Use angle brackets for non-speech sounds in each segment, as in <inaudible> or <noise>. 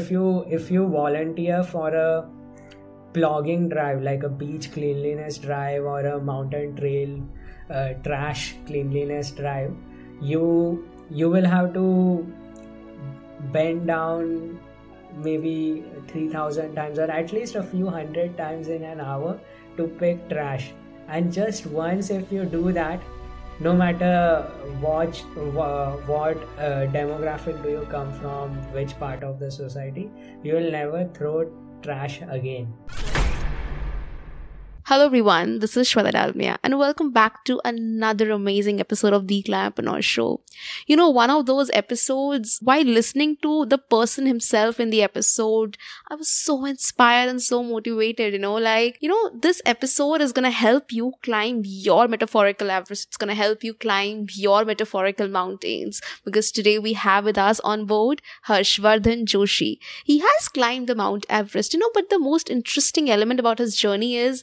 if you if you volunteer for a plogging drive like a beach cleanliness drive or a mountain trail uh, trash cleanliness drive you you will have to bend down maybe 3000 times or at least a few hundred times in an hour to pick trash. And just once if you do that no matter what what uh, demographic do you come from which part of the society you will never throw trash again Hello everyone, this is Shweta Dalmia and welcome back to another amazing episode of The Climapreneur Show. You know, one of those episodes, while listening to the person himself in the episode, I was so inspired and so motivated, you know, like, you know, this episode is gonna help you climb your metaphorical Everest. It's gonna help you climb your metaphorical mountains because today we have with us on board Harshvardhan Joshi. He has climbed the Mount Everest, you know, but the most interesting element about his journey is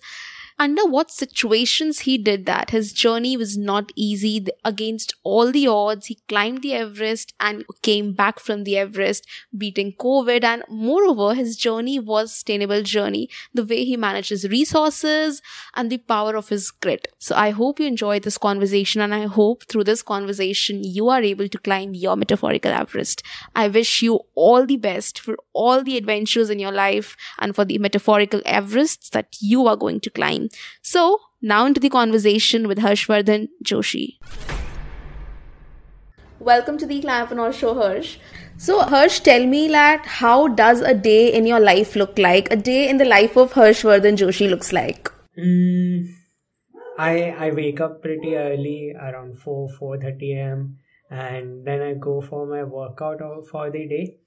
under what situations he did that. His journey was not easy. Against all the odds, he climbed the Everest and came back from the Everest, beating COVID. And moreover, his journey was sustainable journey. The way he manages resources and the power of his grit. So I hope you enjoyed this conversation and I hope through this conversation you are able to climb your metaphorical Everest. I wish you all the best for all the adventures in your life and for the metaphorical Everests that you are going to climb. So, now into the conversation with Harshvardhan Joshi. Welcome to the Climapreneur Show, Harsh. So, Harsh, tell me that how does a day in your life look like? A day in the life of Harshvardhan Joshi looks like? Mm, I I wake up pretty early, around four four thirty a.m. and then I go for my workout for the day.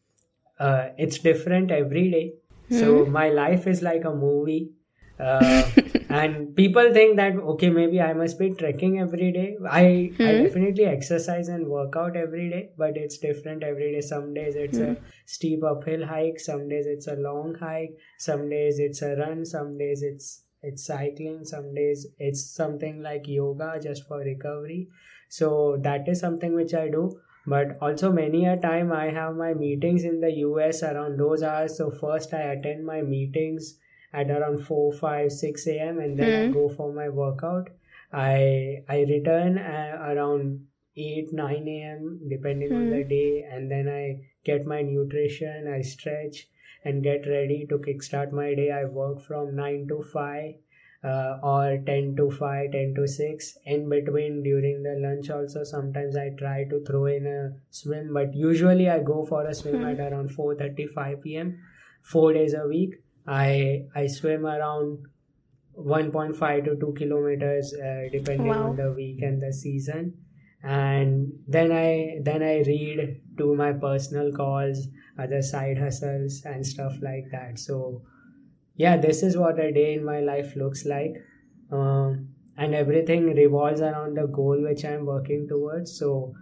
Uh, it's different every day. Mm-hmm. So hmm. my life is like a movie <laughs> uh, and people think that okay maybe i must be trekking every day i mm-hmm. i hmm. definitely exercise and work out every day but it's different every day some days it's mm-hmm. a hmm. steep uphill hike some days it's a long hike some days it's a run some days it's it's cycling some days it's something like yoga just for recovery so that is something which i do but also many a time i have my meetings in the us around those hours so first i attend my meetings at around 4 5 6 a.m and then mm. i hmm. go for my workout i i return uh, around 8 9 a.m depending mm. on the hmm. day and then i get my nutrition i stretch and get ready to kickstart my day i work from 9 to 5 uh, or 10 to 5 10 to 6 in between during the lunch also sometimes i try to throw in a swim but usually i go for a swim mm. at around 4:35 pm 4 days a week I I swim around 1.5 to 2 kilometers uh, depending wow. on the week and the season. And then i then i read to my personal calls other side hustles and stuff like that. So yeah this is what a day in my life looks like. Um, and everything revolves around the goal which i'm working towards. So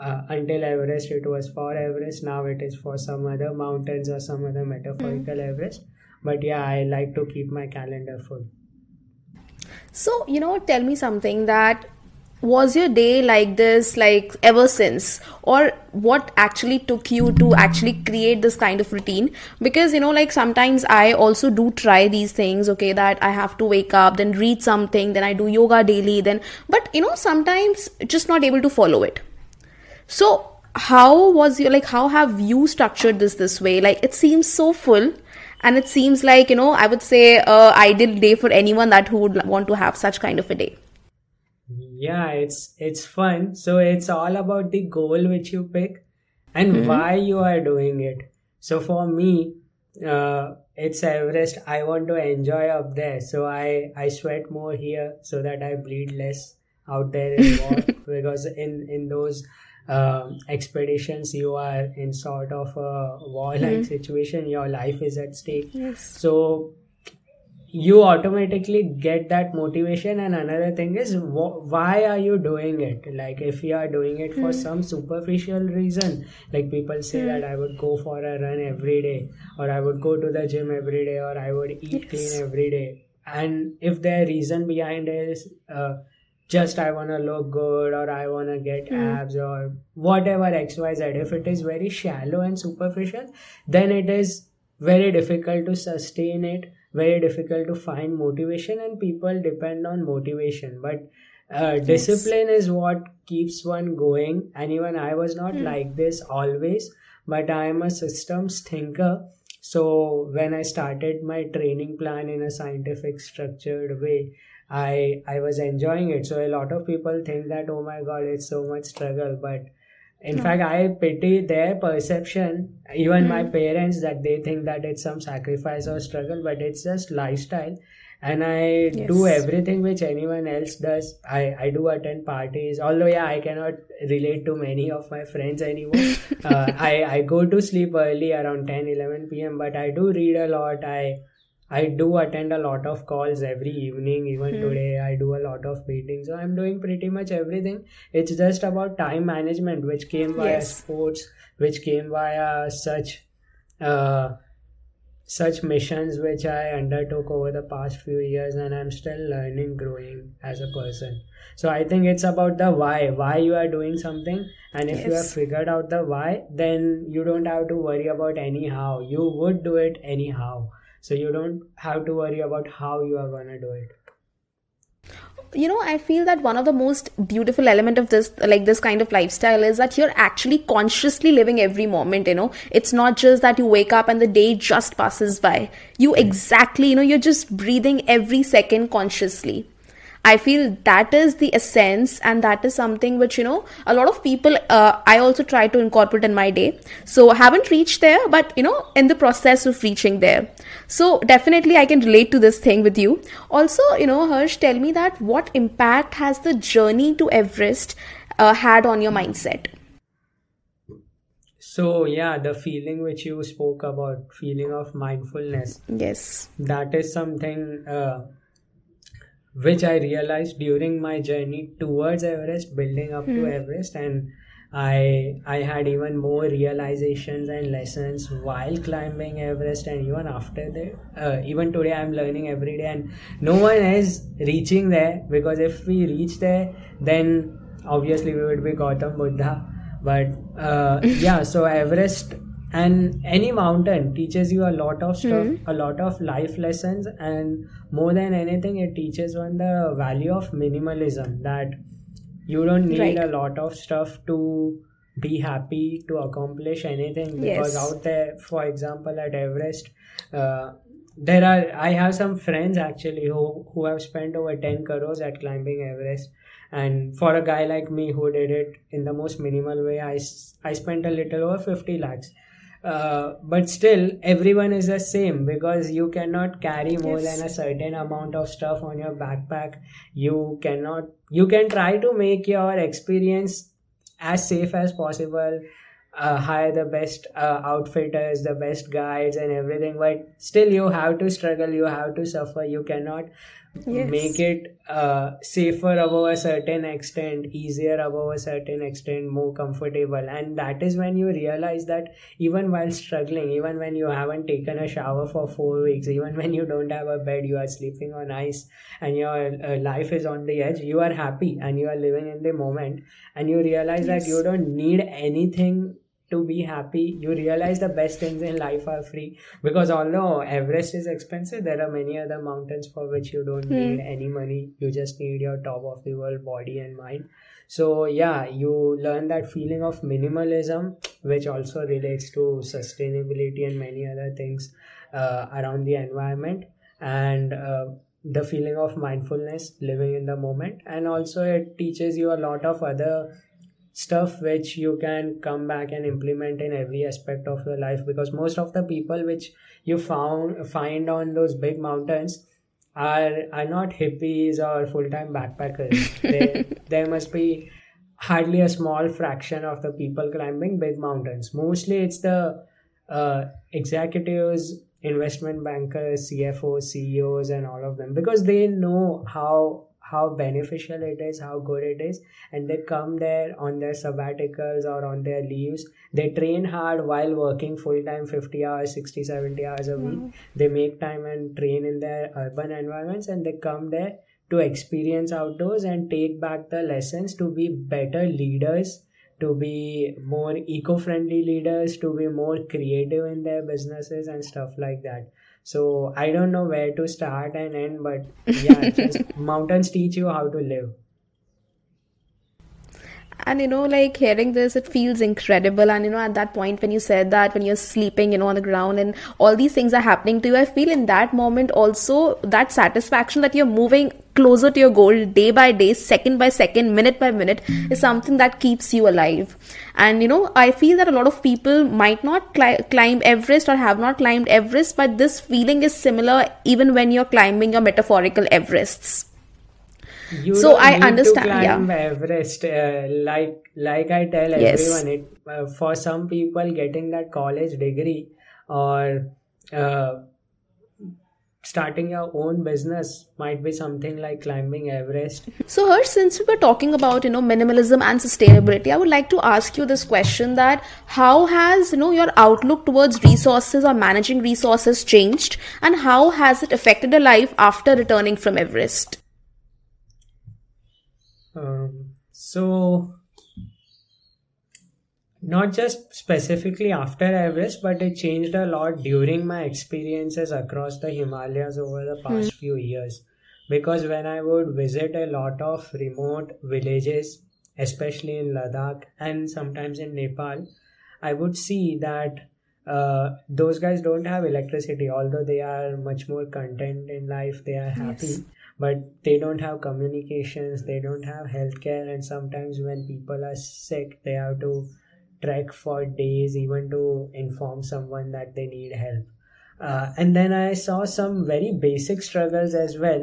uh, until everest it was for everest. Now it is for some other mountains or some other metaphorical mm-hmm. everest but yeah i like to keep my calendar full. So you know tell me something that was your day like this like ever since? Or what actually took you to actually create this kind of routine? Because you know like sometimes i also do try these things okay that i have to wake up then read something then i do yoga daily then but you know sometimes just not able to follow it. So how was your like how have you structured this this way? Like it seems so full and it seems like you know i would say a ideal day for anyone that who would want to have such kind of a day. Yeah it's it's fun. So it's all about the goal which you pick and mm-hmm. why you are doing it. So for me uh, it's everest. I want to enjoy up there. So i i sweat more here so that i bleed less out there in <laughs> because in in those um, expeditions you are in sort of a war-like mm-hmm. situation your life is at stake yes. so you automatically get that motivation and another thing is wh- why are you doing it like if you are doing it for mm-hmm. some superficial reason like people say mm-hmm. that i would go for a run every day or i would go to the gym every day or i would eat yes. clean every day and if the reason behind it is uh, just I want to look good or I want to get Mm. abs or whatever XYZ. If it is very shallow and superficial, then it is very difficult to sustain it, very difficult to find motivation, and people depend on motivation. But uh, discipline is what keeps one going. And even I was not Mm. like this always, but I am a systems thinker. So when I started my training plan in a scientific structured way, I I was enjoying it. So a lot of people think that oh my god, it's so much struggle, but in No. fact, I pity their perception, even my Mm. parents, that they think that it's some sacrifice or struggle, but it's just lifestyle. And I do everything which anyone else does. I, I do attend parties, although, yeah, I cannot relate to many of my friends anymore. <laughs> uh, I, I go to sleep early around 10 11 p.m., but I do read a lot. I I do attend a lot of calls every evening. Even Hmm. today, I do a lot of meetings. So I'm doing pretty much everything. It's just about time management, which came via Yes. sports, which came via such uh, such missions which I undertook over the past few years, and I'm still learning, growing as a person. So I think it's about the why, why you are doing something, and if you have figured out the why, then you don't have to worry about any how. You would do it anyhow. So you don't have to worry about how you are gonna do it. you know i feel that one of the most beautiful element of this like this kind of lifestyle is that you're actually consciously living every moment you know. It's not just that you wake up and the day just passes by. You hmm. exactly you know you're just breathing every second consciously I feel that is the essence, and that is something which you know a lot of people. Uh, I also try to incorporate in my day. So I haven't reached there, but you know, in the process of reaching there. So definitely, I can relate to this thing with you. Also, you know, Harsh, tell me that what impact has the journey to Everest uh, had on your mindset? So yeah, the feeling which you spoke about, feeling of mindfulness, Yes. that is something uh, which I realized during my journey towards Everest, building up to Everest, and I I had even more realizations and lessons while climbing Everest, and even after that. Uh, even today, I'm learning every day, and no one is reaching there because if we reach there, then obviously we would be Gautam Buddha. But uh, <laughs> yeah, so Everest and any mountain teaches you a lot of stuff a lot of life lessons and more than anything it teaches one the value of minimalism that you don't need Right. a lot of stuff to be happy to accomplish anything because Yes. out there for example at everest uh, there are i have some friends actually who who have spent over 10 crores at climbing everest and for a guy like me who did it in the most minimal way i i spent a little over 50 lakhs uh, but still everyone is the same because you cannot carry more Yes. than a certain amount of stuff on your backpack you cannot you can try to make your experience as safe as possible uh, hire the best uh, outfitters the best guides and everything but still you have to struggle you have to suffer you cannot Yes. make it uh, safer above a certain extent easier above a certain extent more comfortable and that is when you realize that even while struggling even when you haven't taken a shower for four weeks even when you don't have a bed you are sleeping on ice and your uh, life is on the edge you are happy and you are living in the moment and you realize that you don't need anything to be happy. You realize the best things in life are free. Because although everest is expensive there are many other mountains for which you don't need any money. You just need your top of the world body and mind. So yeah you learn that feeling of minimalism which also relates to sustainability and many other things uh, around the environment. And uh, the feeling of mindfulness living in the moment. And also it teaches you a lot of other stuff which you can come back and implement in every aspect of your life because most of the people which you found find on those big mountains are are not hippies or full-time backpackers. <laughs> They, there must be hardly a small fraction of the people climbing big mountains. Mostly it's the uh, executives investment bankers cfos ceos and all of them because they know how how beneficial it is how good it is and they come there on their sabbaticals or on their leaves. They train hard while working full time 50 hours 60 70 hours a week. Hmm. They make time and train in their urban environments and they come there to experience outdoors and take back the lessons to be better leaders to be more eco-friendly leaders to be more creative in their businesses and stuff like that so i don't know where to start and end but <laughs> yeah mountains teach you how to live and you know like hearing this it feels incredible. And you know at that point when you said that when you're sleeping you know on the ground and all these things are happening to you i feel in that moment also that satisfaction that you're moving closer to your goal day by day second by second minute by minute is something that keeps you alive. And you know i feel that a lot of people might not cli- climb everest or have not climbed everest but this feeling is similar even when you're climbing your metaphorical everests you so I understand. yeah. Everest, uh, like like I tell yes. everyone, it uh, for some people getting that college degree or uh, starting your own business might be something like climbing Everest. So, Harsh, since we were talking about you know minimalism and sustainability, I would like to ask you this question: that how has you know your outlook towards resources or managing resources changed, and how has it affected your life after returning from Everest? Um, so, not just specifically after Everest, but it changed a lot during my experiences across the Himalayas over the past mm. few years. Because when I would visit a lot of remote villages, especially in Ladakh and sometimes in Nepal, I would see that uh, those guys don't have electricity, although they are much more content in life, they are happy. Yes but they don't have communications they don't have healthcare and sometimes when people are sick they have to trek for days even to inform someone that they need help. Uh, and then i saw some very basic struggles as well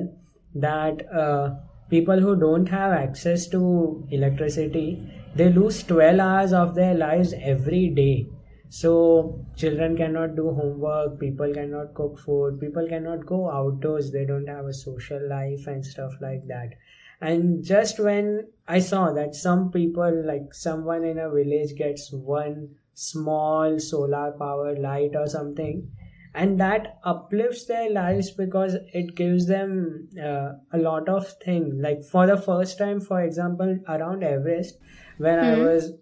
that uh, people who don't have access to electricity they lose 12 hours of their lives every day so children cannot do homework people cannot cook food people cannot go outdoors they don't have a social life and stuff like that and just when i saw that some people like someone in a village gets one small solar powered light or something and that uplifts their lives because it gives them uh, a lot of things like for the first time for example around everest when mm-hmm. i hmm. was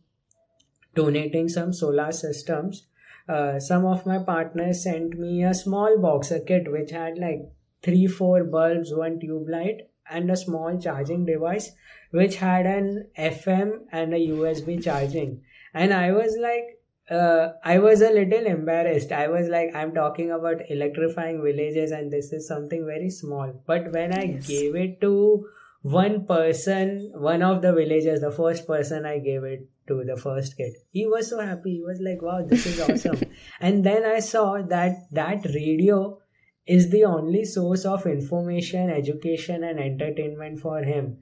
donating some solar systems, uh, some of my partners sent me a small box, a kit which had like three, four bulbs, one tube light, and a small charging device which had an FM and a USB charging. And I was like, uh, I was a little embarrassed. I was like, I'm talking about electrifying villages, and this is something very small. But when I yes. gave it to one person, one of the villagers, the first person I gave it to the first kid, he was so happy. He was like, wow, this is awesome. <laughs> and then I saw that that radio is the only source of information, education, and entertainment for him.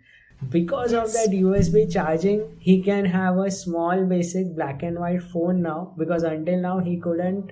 Because of that USB charging, he can have a small basic black and white phone now. Because until now, he couldn't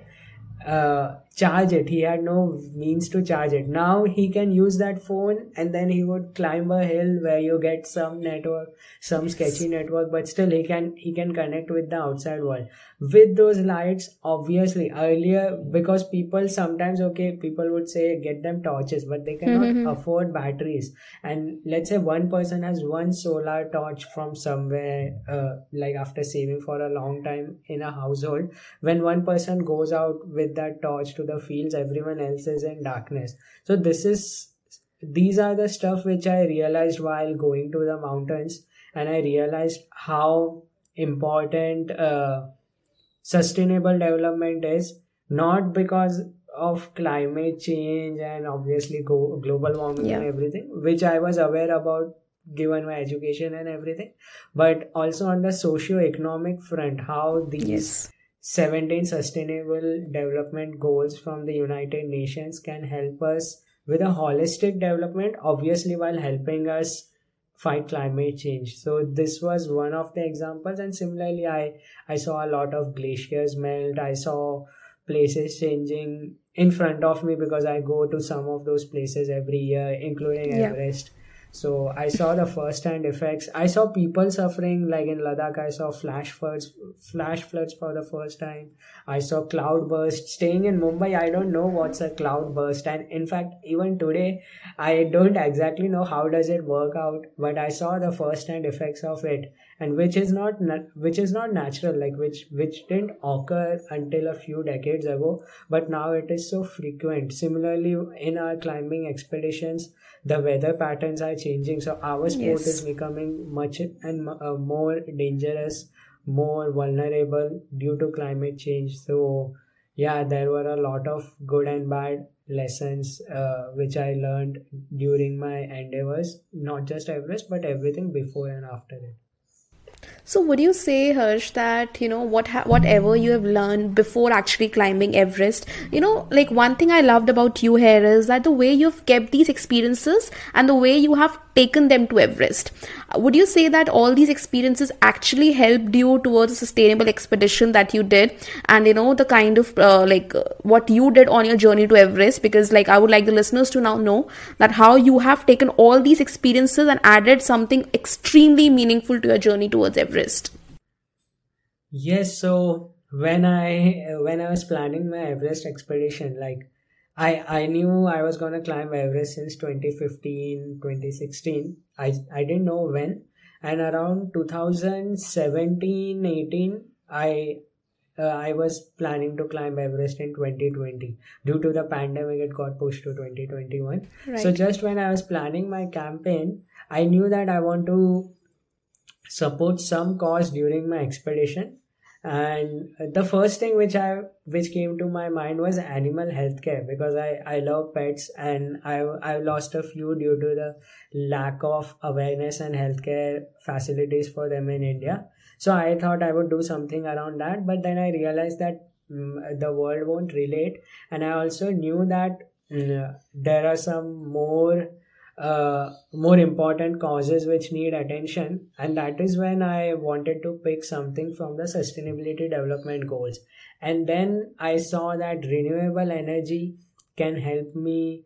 uh, charge it. He had no means to charge it. Now he can use that phone and then he would climb a hill where you get some network, some sketchy network, but still he can he can connect with the outside world. With those lights, obviously earlier because people sometimes okay, people would say get them torches, but they cannot mm-hmm. <laughs> afford batteries. And let's say one person has one solar torch from somewhere, uh, like after saving for a long time in a household. When one person goes out with that torch to to the fields everyone else is in darkness so this is these are the stuff which i realized while going to the mountains and i realized how important uh, sustainable development is not because of climate change and obviously go, global warming yeah. and everything which i was aware about given my education and everything but also on the socio-economic front how these yes 17 sustainable development goals from the United Nations can help us with a holistic development, obviously, while helping us fight climate change. So, this was one of the examples, and similarly, I, I saw a lot of glaciers melt, I saw places changing in front of me because I go to some of those places every year, including yeah. Everest. So I saw the first hand effects. I saw people suffering like in Ladakh. I saw flash floods, flash floods for the first time. I saw cloud burst. Staying in Mumbai, I don't know what's a cloud burst. And in fact, even today, I don't exactly know how does it work out. But I saw the first hand effects of it, and which is not which is not natural, like which which didn't occur until a few decades ago. But now it is so frequent. Similarly, in our climbing expeditions the weather patterns are changing so our sport yes. is becoming much and uh, more dangerous more vulnerable due to climate change so yeah there were a lot of good and bad lessons uh, which i learned during my endeavors not just everest but everything before and after it so would you say, Harsh, that you know what ha- whatever you have learned before actually climbing Everest, you know, like one thing I loved about you here is that the way you've kept these experiences and the way you have taken them to Everest. Would you say that all these experiences actually helped you towards a sustainable expedition that you did, and you know the kind of uh, like uh, what you did on your journey to Everest? Because like I would like the listeners to now know that how you have taken all these experiences and added something extremely meaningful to your journey towards Everest. Yes, so when I when I was planning my Everest expedition, like I I knew I was gonna climb Everest since 2015, 2016. I I didn't know when, and around 2017, 18, I uh, I was planning to climb Everest in 2020. Due to the pandemic, it got pushed to 2021. Right. So just when I was planning my campaign, I knew that I want to support some cause during my expedition and the first thing which i which came to my mind was animal healthcare because i i love pets and i I've lost a few due to the lack of awareness and healthcare facilities for them in india. So i thought i would do something around that but then i realized that um, the world won't relate. And i also knew that um, there are some more uh, more important causes which need attention and that is when i wanted to pick something from the sustainability development goals. And then i saw that renewable energy can help me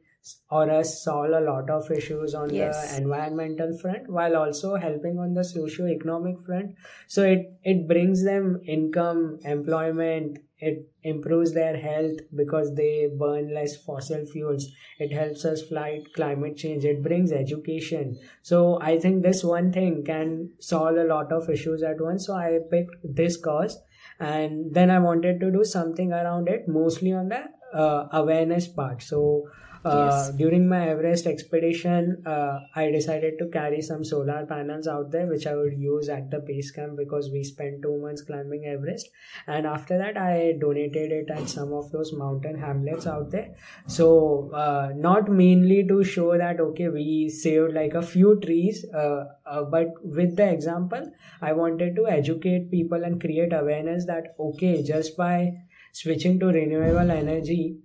or us solve a lot of issues on yes. the environmental front while also helping on the socio-economic front. So it it brings them income employment it improves their health because they burn less fossil fuels. It helps us fight climate change. It brings education. So i think this one thing can solve a lot of issues at once. So i picked this cause and then i wanted to do something around it mostly on the uh, awareness part. So uh, during my Everest expedition, uh, I decided to carry some solar panels out there, which I would use at the base camp because we spent two months climbing Everest. And after that, I donated it at some of those mountain hamlets out there. So, uh, not mainly to show that, okay, we saved like a few trees, uh, uh, but with the example, I wanted to educate people and create awareness that, okay, just by switching to renewable energy,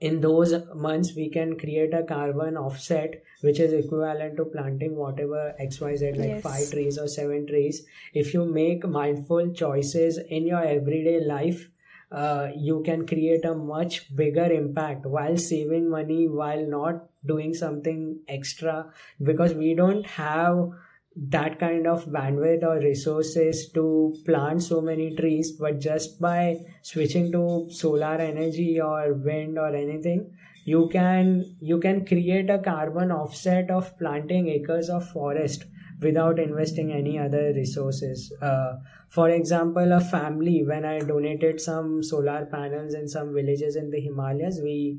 in those months we can create a carbon offset which is equivalent to planting whatever xyz like yes. five trees or seven trees if you make mindful choices in your everyday life uh, you can create a much bigger impact while saving money while not doing something extra because we don't have that kind of bandwidth or resources to plant so many trees but just by switching to solar energy or wind or anything you can you can create a carbon offset of planting acres of forest without investing any other resources. Uh, for example a family when i donated some solar panels in some villages in the himalayas we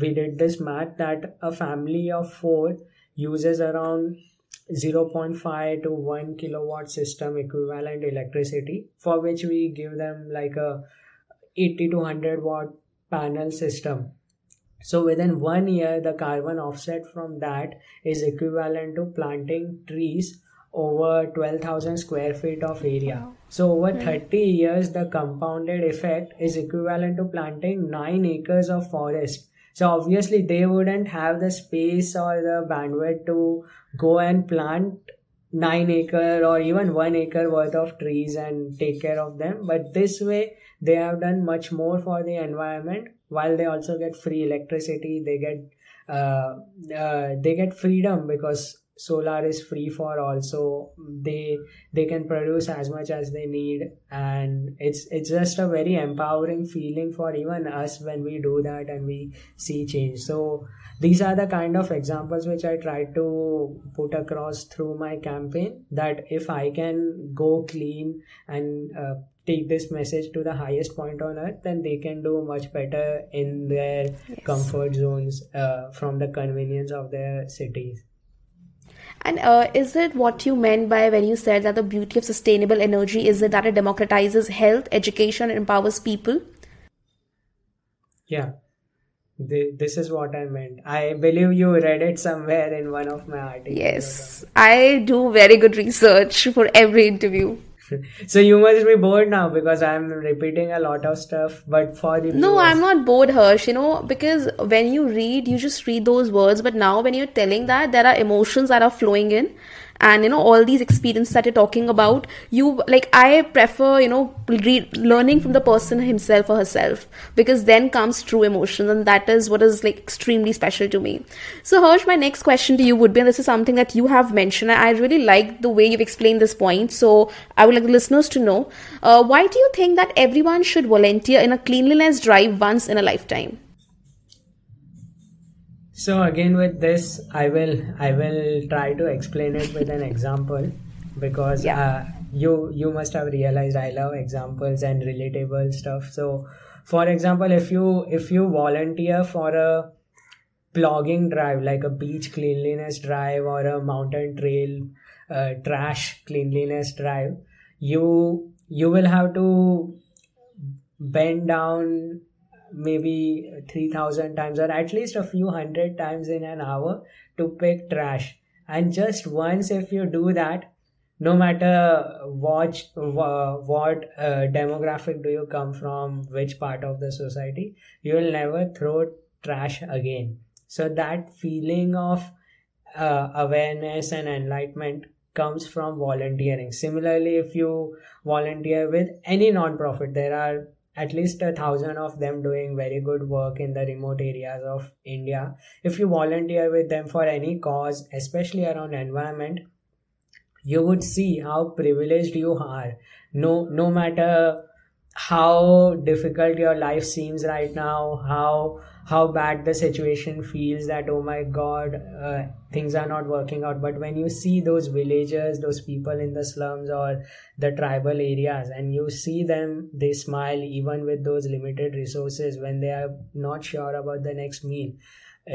we did this math that a family of four uses around 0.5 to 1 kilowatt system equivalent electricity for which we give them like a 80 to 100 watt panel system. So within one year the carbon offset from that is equivalent to planting trees over 12000 square feet of area. So over 30 years the compounded effect is equivalent to planting 9 acres of forest. So obviously they wouldn't have the space or the bandwidth to go and plant nine acre or even one acre worth of trees and take care of them. But this way they have done much more for the environment. While they also get free electricity they get uh, uh, they get freedom because solar is free for all. So they they can produce as much as they need. And it's it's just a very empowering feeling for even us when we do that and we see change. So these are the kind of examples which i try to put across through my campaign that if i can go clean and uh, take this message to the highest point on earth then they can do much better in their yes. comfort zones uh, from the convenience of their cities and uh, is it what you meant by when you said that the beauty of sustainable energy is it that it democratizes health, education, and empowers people? Yeah, this is what I meant. I believe you read it somewhere in one of my articles. Yes, I do very good research for every interview. <laughs> so you must be bored now because I'm repeating a lot of stuff. But for the no, I'm not bored, Harsh. You know, because when you read, you just read those words. But now, when you're telling that, there are emotions that are flowing in and you know all these experiences that you're talking about you like i prefer you know re- learning from the person himself or herself. Because then comes true emotions and that is what is like extremely special to me. So Harsh, my next question to you would be and this is something that you have mentioned i really like the way you've explained this point so i would like the listeners to know. Uh, why do you think that everyone should volunteer in a cleanliness drive once in a lifetime so again with this, I will I will try to explain it with an example because yeah. uh, you you must have realized I love examples and relatable stuff. So for example, if you if you volunteer for a plogging drive like a beach cleanliness drive or a mountain trail uh, trash cleanliness drive, you you will have to bend down maybe 3000 times or at least a few hundred times in an hour to pick trash. And just once if you do that no matter what what uh, demographic do you come from which part of the society you will never throw trash again. So that feeling of uh, awareness and enlightenment comes from volunteering. Similarly if you volunteer with any non-profit there are at least a thousand of them doing very good work in the remote areas of India. If you volunteer with them for any cause, especially around environment, you would see how privileged you are. No, no matter how difficult your life seems right now, how how bad the situation feels that oh my god uh, things are not working out. But when you see those villagers those people in the slums or the tribal areas and you see them they smile even with those limited resources when they are not sure about the next meal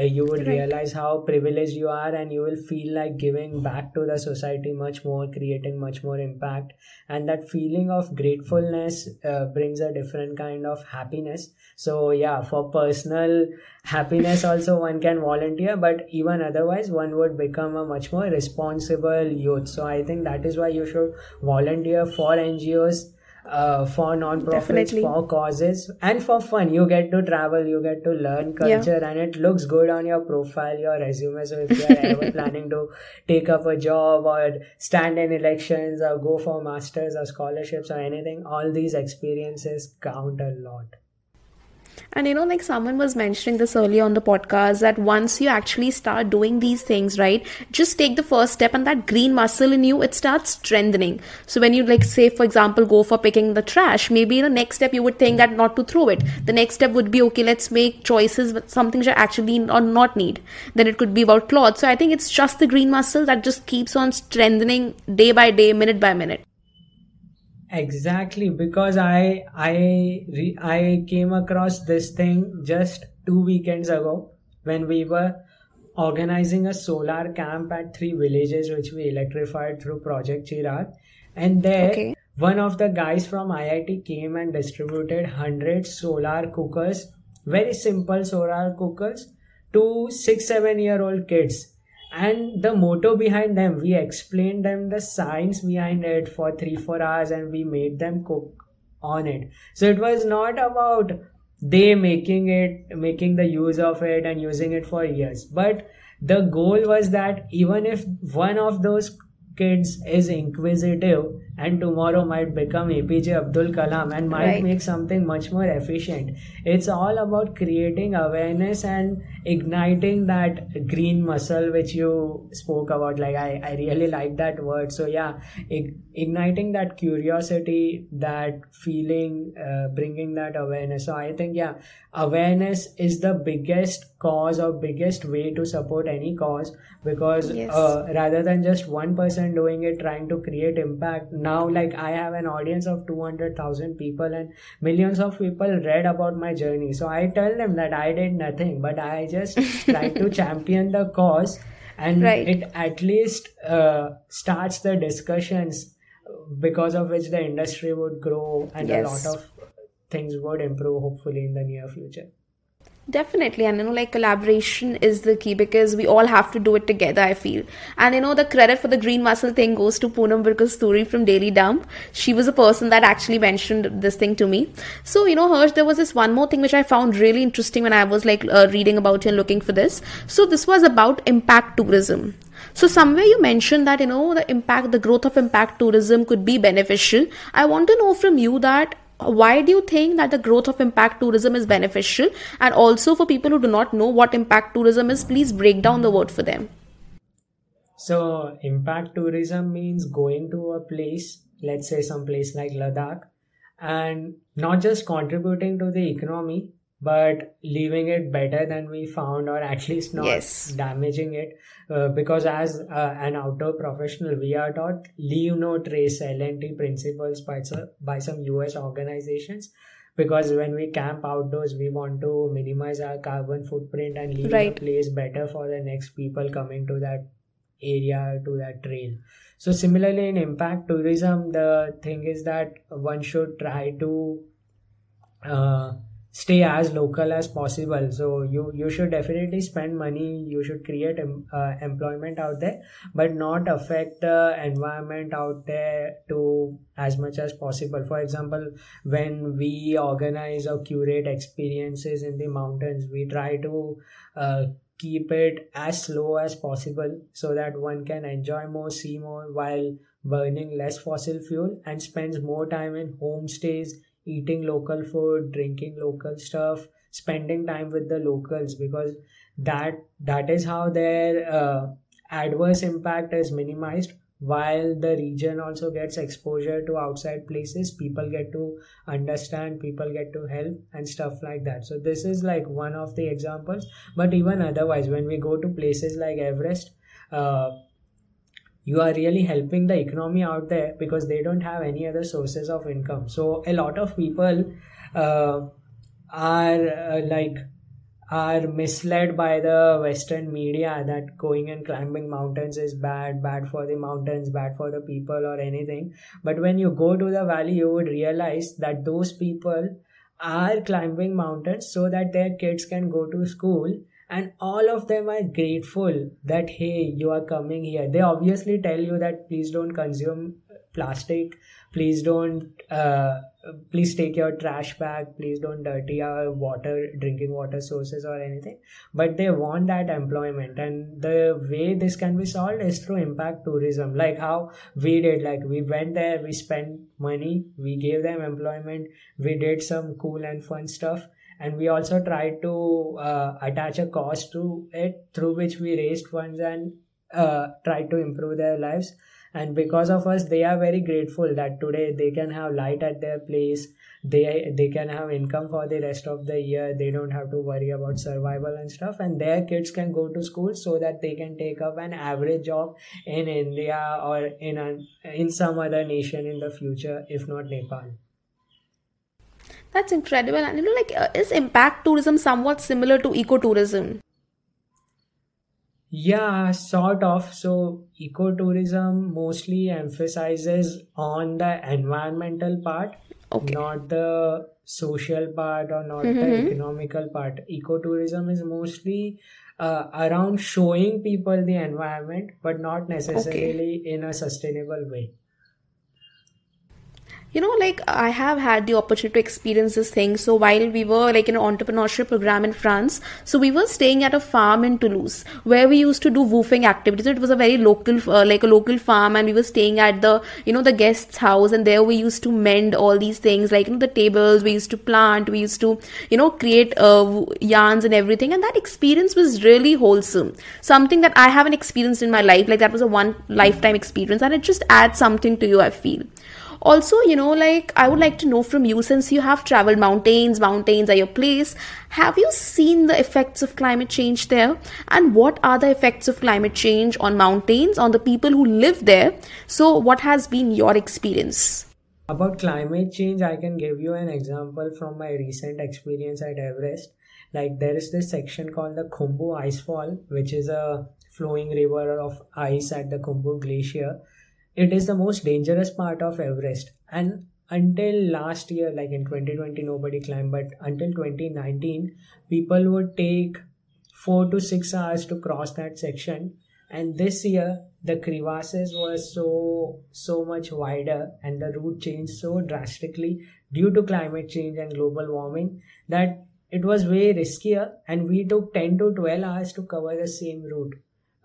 you would right. realize how privileged you are and you will feel like giving back to the society much more creating much more impact. And that feeling of gratefulness uh, brings a different kind of happiness. So yeah for personal happiness also one can volunteer but even otherwise one would become a much more responsible youth. So i think that is why you should volunteer for ngos uh, for non-profits Definitely. for causes and for fun you get to travel you get to learn culture yeah. and it looks good on your profile your resume so if you are <laughs> ever planning to take up a job or stand in elections or go for masters or scholarships or anything all these experiences count a lot and you know, like someone was mentioning this earlier on the podcast that once you actually start doing these things, right, just take the first step and that green muscle in you, it starts strengthening. So when you like say, for example, go for picking the trash, maybe the next step you would think that not to throw it. The next step would be, okay, let's make choices with something you actually or not need. Then it could be about clothes. So I think it's just the green muscle that just keeps on strengthening day by day, minute by minute exactly because i i re, i came across this thing just two weekends ago when we were organizing a solar camp at three villages which we electrified through project chirag and there okay. one of the guys from iit came and distributed 100 solar cookers very simple solar cookers to 6 7 year old kids and the motto behind them we explained them the science behind it for three four hours and we made them cook on it. So it was not about they making it making the use of it and using it for years. But the goal was that even if one of those kids is inquisitive and tomorrow might become APJ Abdul Kalam and might Right. make something much more efficient. It's all about creating awareness and igniting that green muscle which you spoke about. Like I, I really like that word. So yeah, ig- igniting that curiosity, that feeling, uh, bringing that awareness. So I think yeah, awareness is the biggest cause or biggest way to support any cause because Yes. uh, rather than just one person doing it trying to create impact now like i have an audience of 200000 people and millions of people read about my journey. So i tell them that i did nothing but i just <laughs> tried to champion the cause and Right. it at least uh, starts the discussions because of which the industry would grow and a lot of things would improve hopefully in the near future Definitely, and you know, like collaboration is the key because we all have to do it together. I feel, and you know, the credit for the green muscle thing goes to Poonam Bir Kasturi from Daily Dump. She was a person that actually mentioned this thing to me. So you know, Harsh, there was this one more thing which I found really interesting when I was like uh, reading about it and looking for this. So this was about impact tourism. So somewhere you mentioned that you know the impact, the growth of impact tourism could be beneficial. I want to know from you that why do you think that the growth of impact tourism is beneficial? And also for people who do not know what impact tourism is please break down the word for them. So, impact tourism means going to a place, let's say some place like Ladakh, and not just contributing to the economy, but leaving it better than we found, or at least not Yes. damaging it. Uh, because as uh, an outdoor professional, we are taught leave no trace LNT principles by some, by some US organizations. Because when we camp outdoors, we want to minimize our carbon footprint and leave Right. the place better for the next people coming to that area to that trail so similarly in impact tourism the thing is that one should try to uh, stay as local as possible. So you you should definitely spend money. You should create em- uh, employment out there but not affect the environment out there to as much as possible. For example when we organize or curate experiences in the mountains we try to uh, keep it as slow as possible so that one can enjoy more see more while burning less fossil fuel and spends more time in homestays eating local food drinking local stuff spending time with the locals because that that is how their uh, adverse impact is minimized. While the region also gets exposure to outside places people get to understand people get to help and stuff like that. So this is like one of the examples. But even otherwise when we go to places like everest uh, you are really helping the economy out there because they don't have any other sources of income. So a lot of people uh, are uh, like are misled by the western media that going and climbing mountains is bad bad for the mountains bad for the people or anything. But when you go to the valley you would realize that those people are climbing mountains so that their kids can go to school and all of them are grateful that hey you are coming here. They obviously tell you that please don't consume plastic. Please don't uh, please take your trash bag. Please don't dirty our water drinking water sources or anything. But they want that employment. And the way this can be solved is through impact tourism. Like how we did. Like we went there we spent money we gave them employment we did some cool and fun stuff and we also tried to uh, attach a cost to it through which we raised funds and uh, tried to improve their lives. And because of us they are very grateful that today they can have light at their place. They they can have income for the rest of the year. They don't have to worry about survival and stuff. And their kids can go to school so that they can take up an average job in india or in in some other nation in the future if not nepal that's incredible and you know like uh, is impact tourism somewhat similar to ecotourism Yeah, sort of. So, ecotourism mostly emphasizes on the environmental part, okay not the social part or not the mm-hmm. economical part. Ecotourism is mostly uh, around showing people the environment, but not okay necessarily in a sustainable way. You know like i have had the opportunity to experience this thing. So while we were like in an entrepreneurship program in france so we were staying at a farm in toulouse where we used to do WWOOFing activities. It was a very local uh, like a local farm and we were staying at the you know the guest's house and there we used to mend all these things like you know the tables. We used to plant. We used to you know create uh, yarns and everything. And that experience was really wholesome. Something that i haven't experienced in my life. Like that was a one lifetime experience and it just adds something to you i feel also you know like i would like to know from you since you have traveled mountains mountains are your place have you seen the effects of climate change there? And what are the effects of climate change on mountains on the people who live there? So what has been your experience? About climate change i can give you an example from my recent experience at everest. Like there is this section called the khumbu icefall which is a flowing river of ice at the khumbu glacier it is the most dangerous part of Everest. And until last year, like in 2020, nobody climbed, but until 2019, people would take four to six hours to cross that section. And this year, the crevasses were so so much wider, and the route changed so drastically due to climate change and global warming that it was way riskier. And we took 10 to 12 hours to cover the same route,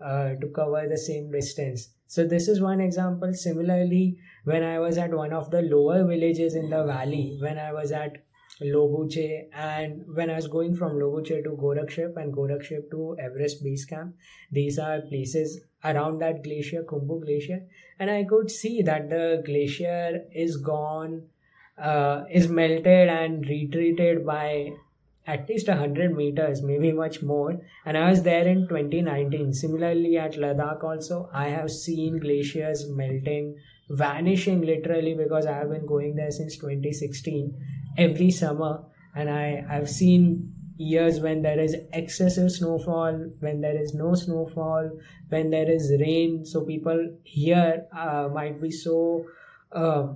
uh, to cover the same distance so this is one example. Similarly, when I was at one of the lower villages in the valley, when I was at Lobuche and when I was going from Lobuche to Gorakshep and Gorakshep to Everest Base Camp, these are places around that glacier, Khumbu Glacier, and I could see that the glacier is gone, uh, is melted and retreated by at least 100 meters, maybe much more. And I was there in 2019. Similarly, at Ladakh, also, I have seen glaciers melting, vanishing literally because I have been going there since 2016 every summer. And I, I've seen years when there is excessive snowfall, when there is no snowfall, when there is rain. So people here uh, might be so. Uh,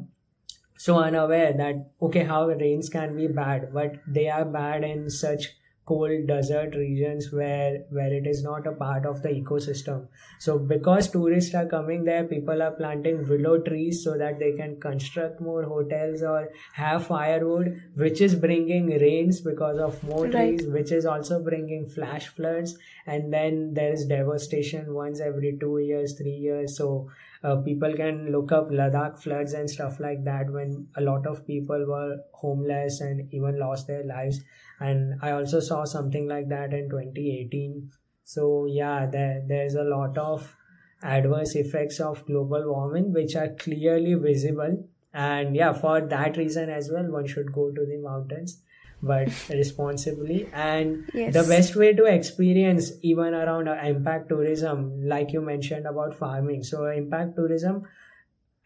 so unaware that okay how rains can be bad but they are bad in such cold desert regions where where it is not a part of the ecosystem. So because tourists are coming there people are planting willow trees so that they can construct more hotels or have firewood which is bringing rains because of more right. trees which is also bringing flash floods. And then there is devastation once every 2 years 3 years. So uh, people can look up Ladakh floods and stuff like that when a lot of people were homeless and even lost their lives. And I also saw something like that in 2018. So yeah, there there's a lot of adverse effects of global warming which are clearly visible. And yeah, for that reason as well, one should go to the mountains but responsibly. And yes. the best way to experience even around uh, impact tourism like you mentioned about farming. So impact tourism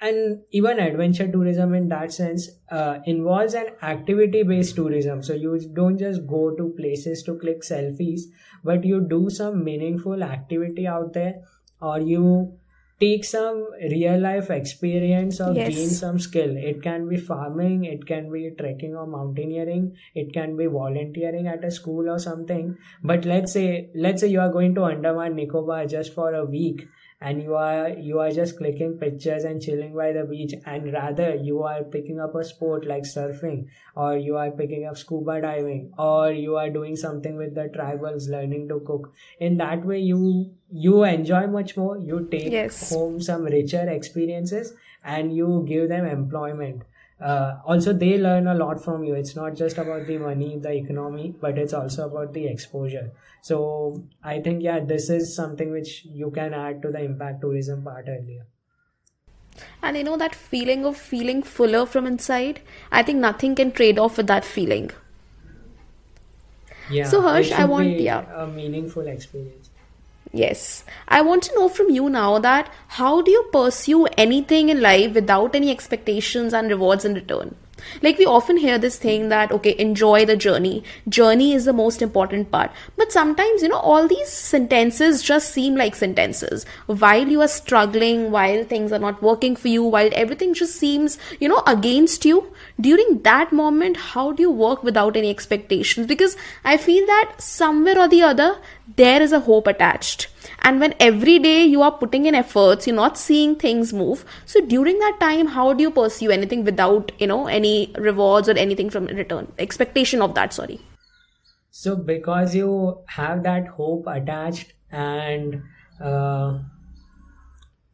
and even adventure tourism in that sense uh, involves an activity based tourism. So you don't just go to places to click selfies but you do some meaningful activity out there or you take some real life experience or yes. gain some skill. It can be farming it can be trekking or mountaineering it can be volunteering at a school or something. But let's say let's say you are going to andaman nicobar just for a week and you are you are just clicking pictures and chilling by the beach and rather you are picking up a sport like surfing or you are picking up scuba diving or you are doing something with the tribals learning to cook in that way you you enjoy much more you take yes. home some richer experiences and you give them employment uh, also they learn a lot from you. It's not just about the money the economy but it's also about the exposure. So i think yeah this is something which you can add to the impact tourism part earlier. And you know that feeling of feeling fuller from inside i think nothing can trade off with that feeling. Yeah so harsh i want yeah. a meaningful experience Yes. I want to know from you now that how do you pursue anything in life without any expectations and rewards in return? Like we often hear this thing that, okay, enjoy the journey. Journey is the most important part. But sometimes, you know, all these sentences just seem like sentences. While you are struggling, while things are not working for you, while everything just seems, you know, against you, during that moment, how do you work without any expectations? Because I feel that somewhere or the other, there is a hope attached. And when every day you are putting in efforts you're not seeing things move so during that time how do you pursue anything without you know any rewards or anything from return? Expectation of that sorry. So because you have that hope attached and uh,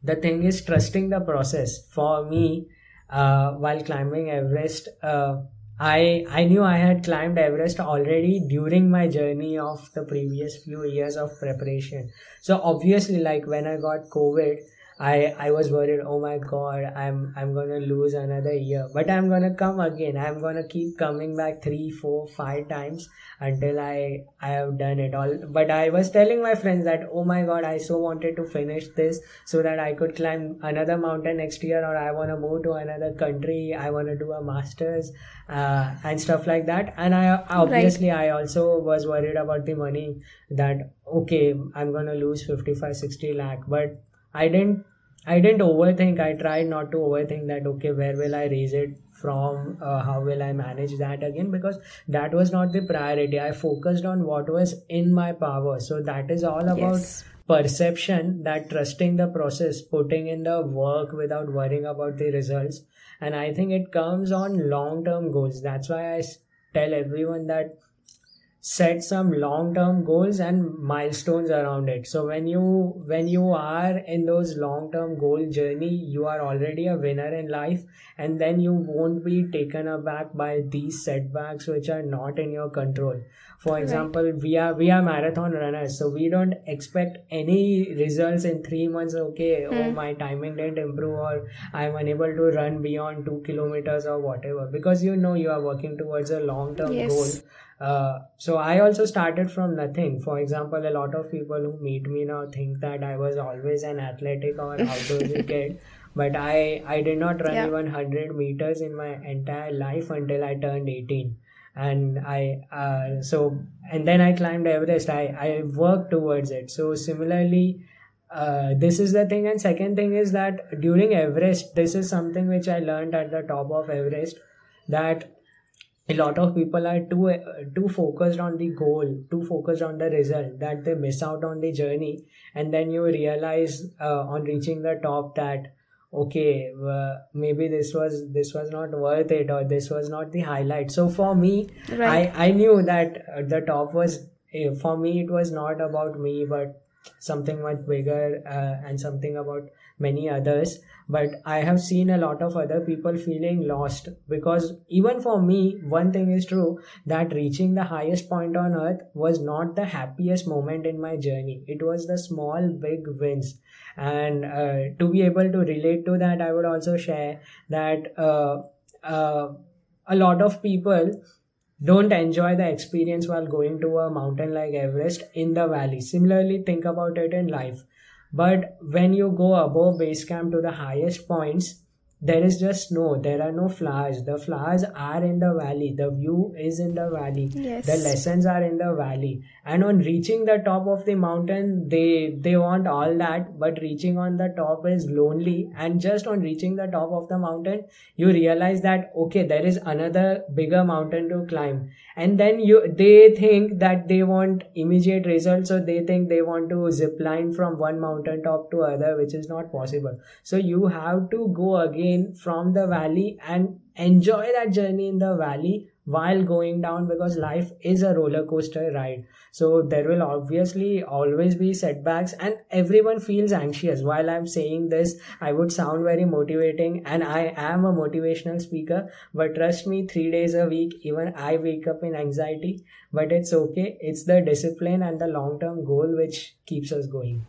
the thing is trusting the process. For me uh, while climbing everest uh, I I knew I had climbed Everest already during my journey of the previous few years of preparation. So obviously, like when I got COVID, I I was worried. Oh my God, I'm I'm gonna lose another year, but I'm gonna come again. I'm gonna keep coming back three, four, five times until I I have done it all. But I was telling my friends that oh my God, I so wanted to finish this so that I could climb another mountain next year, or I wanna move to another country. I wanna do a masters uh, and stuff like that. And I obviously right. I also was worried about the money that okay, I'm gonna lose 55, 60 lakh, but I didn't I didn't overthink. I tried not to overthink that okay, where will I raise it from? Uh, how will I manage that again? Because that was not the priority. I focused on what was in my power. So that is all about yes. perception, that trusting the process, putting in the work without worrying about the results. And I think it comes on long term goals. That's why I tell everyone that set some long term goals and milestones around it. So when you when you are in those long term goal journey you are already a winner in life and then you won't be taken aback by these setbacks which are not in your control for example right. we are we are marathon runners so we don't expect any results in 3 months okay mm. oh hmm. my timing didn't improve or i'm unable to run beyond 2 kilometers or whatever because you know you are working towards a long term yes. goal uh, so I also started from nothing. For example, a lot of people who meet me now think that I was always an athletic or <laughs> outdoorsy kid, but I I did not run yeah. even hundred meters in my entire life until I turned eighteen, and I uh, so and then I climbed Everest. I I worked towards it. So similarly. Uh, this is the thing and second thing is that during everest this is something which i learned at the top of everest that a lot of people are too too focused on the goal too focused on the result that they miss out on the journey and then you realize uh, on reaching the top that okay uh, maybe this was this was not worth it or this was not the highlight so for me right. i i knew that uh, the top was eh, for me it was not about me but something much bigger uh, and something about many others. But i have seen a lot of other people feeling lost because even for me one thing is true that reaching the highest point on earth was not the happiest moment in my journey. It was the small big wins. And uh, to be able to relate to that i would also share that uh, uh, a lot of people don't enjoy the experience while going to a mountain like Everest in the valley. Similarly, think about it in life. But when you go above base camp to the highest points, there is just snow there are no flowers. The flowers are in the valley. The view is in the valley. Yes. the lessons are in the valley. And on reaching the top of the mountain they they want all that but reaching on the top is lonely. And just on reaching the top of the mountain you realize that okay there is another bigger mountain to climb. And then you they think that they want immediate results so they think they want to zip line from one mountain top to other which is not possible. So you have to go again from the valley and enjoy that journey in the valley while going down because life is a roller coaster ride. So there will obviously always be setbacks and everyone feels anxious. While i'm saying this i would sound very motivating and i am a motivational speaker but trust me 3 days a week even i wake up in anxiety but it's okay. It's the discipline and the long term goal which keeps us going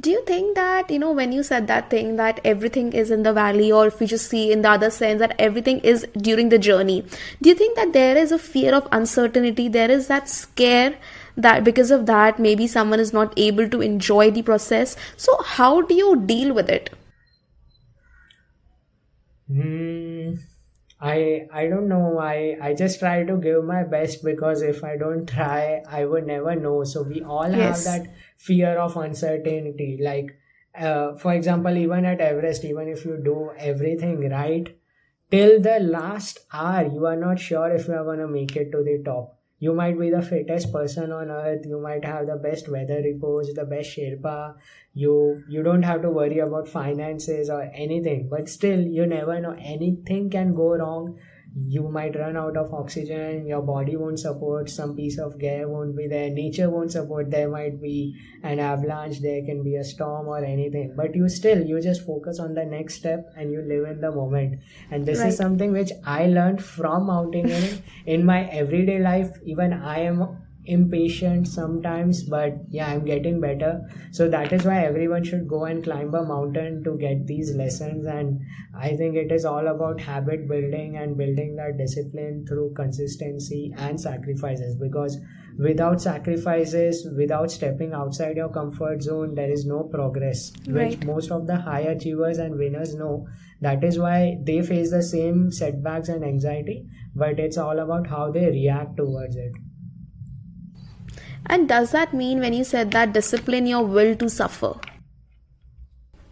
do you think that you know when you said that thing that everything is in the valley or if we just see in the other sense that everything is during the journey do you think that there is a fear of uncertainty there is that scare that because of that maybe someone is not able to enjoy the process so how do you deal with it Hmm. I I don't know. I I just try to give my best because if I don't try, I would never know. So we all yes. have that fear of uncertainty. Like, uh, for example, even at Everest, even if you do everything right, till the last hour, you are not sure if you are gonna make it to the top. you might be the fittest person on earth. You might have the best weather reports the best sherpa. You you don't have to worry about finances or anything. But still you never know. Anything can go wrong you might run out of oxygen your body won't support some piece of gear won't be there nature won't support there might be an avalanche there can be a storm or anything. But you still you just focus on the next step and you live in the moment. And this right. is something which i learned from mountaineering in my everyday life. Even i am impatient sometimes but yeah i'm getting better. So that is why everyone should go and climb a mountain to get these lessons. And i think it is all about habit building and building that discipline through consistency and sacrifices. Because without sacrifices without stepping outside your comfort zone there is no progress right. which most of the high achievers and winners know. That is why they face the same setbacks and anxiety but it's all about how they react towards it and does that mean when you said that discipline your will to suffer?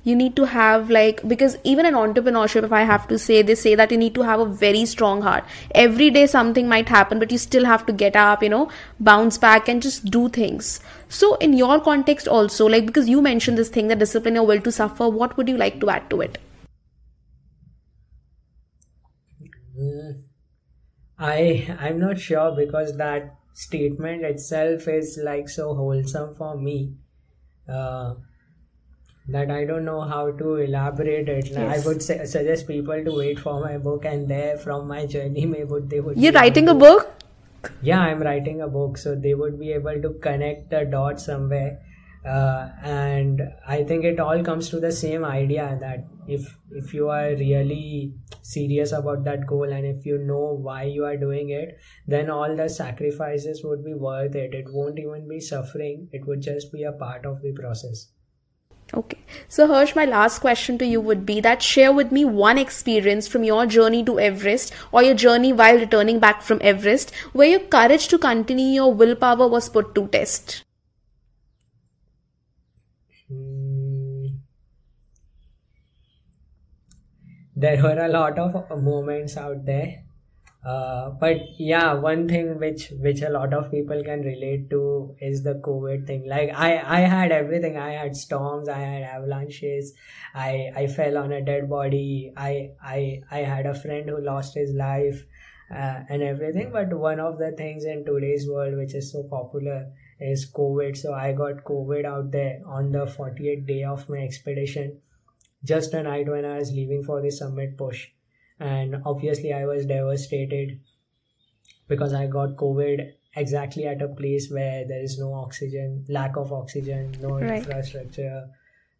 You need to have like because even in entrepreneurship, if I have to say, they say that you need to have a very strong heart. Every day something might happen, but you still have to get up, you know, bounce back and just do things. So in your context also, like because you mentioned this thing that discipline your will to suffer, what would you like to add to it? Mm, I I'm not sure because that statement itself is like so wholesome for me uh, that I don't know how to elaborate it. Yes. I would say, suggest people to wait for my book, and there from my journey, maybe they would. You're writing a book. Yeah, I'm writing a book, so they would be able to connect the dots somewhere uh, and i think it all comes to the same idea that if if you are really serious about that goal and if you know why you are doing it then all the sacrifices would be worth it it won't even be suffering it would just be a part of the process Okay. So, Harsh, my last question to you would be that share with me one experience from your journey to Everest or your journey while returning back from Everest where your courage to continue your willpower was put to test. There were a lot of moments out there. Uh, but yeah one thing which which a lot of people can relate to is the covid thing. Like i i had everything. I had storms i had avalanches. I i fell on a dead body. I i i had a friend who lost his life uh, and everything. But one of the things in today's world which is so popular is covid so i got covid out there on the 48th day of my expedition just a night when I was leaving for the summit push. And obviously, I was devastated because I got COVID exactly at a place where there is no oxygen, lack of oxygen, no right. infrastructure,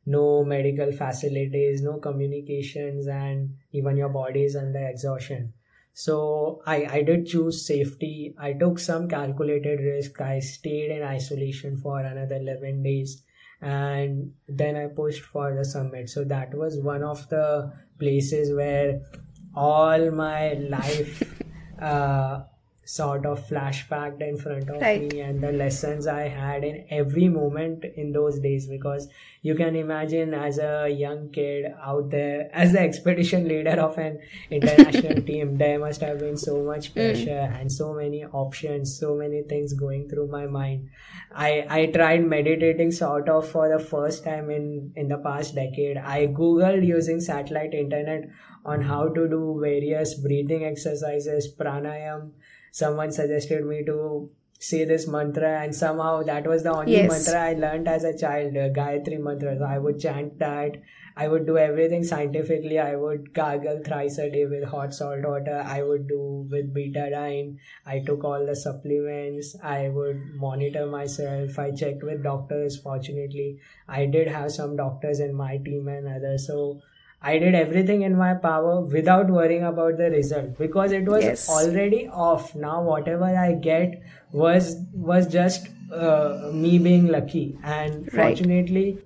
no medical facilities, no communications, and even your body is under exhaustion. So I, I did choose safety. I took some calculated risk. I stayed in isolation for another 11 days and then I pushed for the summit. So that was one of the places where all my life <laughs> uh, sort of flashbacked in front of right. me and the lessons I had in every moment in those days because you can imagine as a young kid out there <laughs> as the expedition leader of an international <laughs> team there must have been so much mm. pressure mm. and so many options so many things going through my mind I I tried meditating sort of for the first time in in the past decade I googled using satellite internet on how to do various breathing exercises pranayam someone suggested me to say this mantra and somehow that was the only yes. mantra I learned as a child, uh, Gayatri mantra. So I would chant that. I would do everything scientifically. I would gargle thrice a day with hot salt water. I would do with betadine. I took all the supplements. I would monitor myself. I checked with doctors. Fortunately, I did have some doctors in my team and others. So I did everything in my power without worrying about the result because it was yes. already off. Now whatever I get was was just uh, me being lucky, and right. fortunately,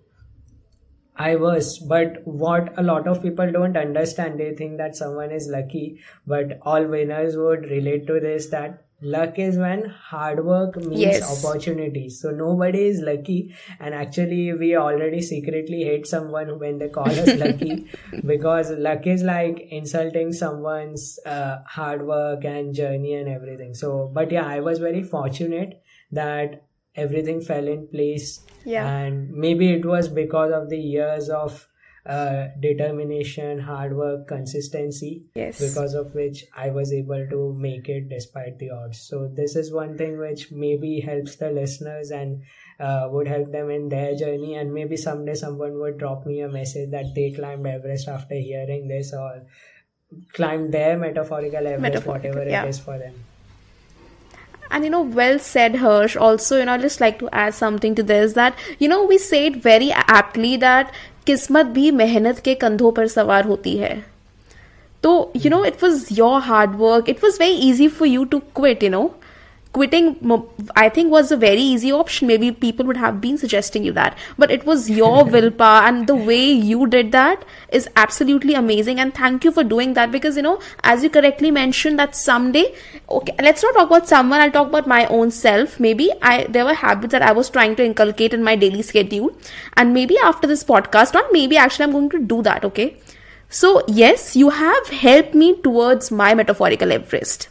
I was. But what a lot of people don't understand, they think that someone is lucky, but all winners would relate to this that luck is when hard work meets Yes. opportunity so nobody is lucky and actually we already secretly hate someone when they call us lucky <laughs> because luck is like insulting someone's uh, hard work and journey and everything so but yeah i was very fortunate that everything fell in place Yeah. and maybe it was because of the years of uh, determination hard work consistency Yes. because of which I was able to make it despite the odds. So this is one thing which maybe helps the listeners and uh, would help them in their journey. And maybe someday someone would drop me a message that they climbed Everest after hearing this or climbed their metaphorical Everest, Metaphorical, whatever yeah. it is for them and you know well said Harsh also you know i just like to add something to this that you know we say it very aptly that kismat bhi mehnat ke kandho par sawar hoti hai. So you know it was your hard work. It was very easy for you to quit you know quitting i think was a very easy option. Maybe people would have been suggesting you that. But it was your <laughs> willpower and the way you did that is absolutely amazing. And thank you for doing that because you know as you correctly mentioned that someday okay let's not talk about someone. I'll talk about my own self. Maybe i there were habits that i was trying to inculcate in my daily schedule. And maybe after this podcast not maybe actually i'm going to do that okay? So yes you have helped me towards my metaphorical everest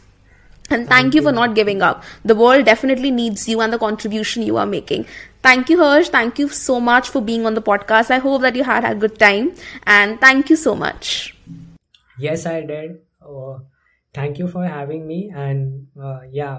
and thank you for not giving up. The world definitely needs you and the contribution you are making. Thank you, Harsh. Thank you so much for being on the podcast. I hope that you had a good time. And thank you so much. Yes, I did. Uh, thank you for having me. And uh, yeah,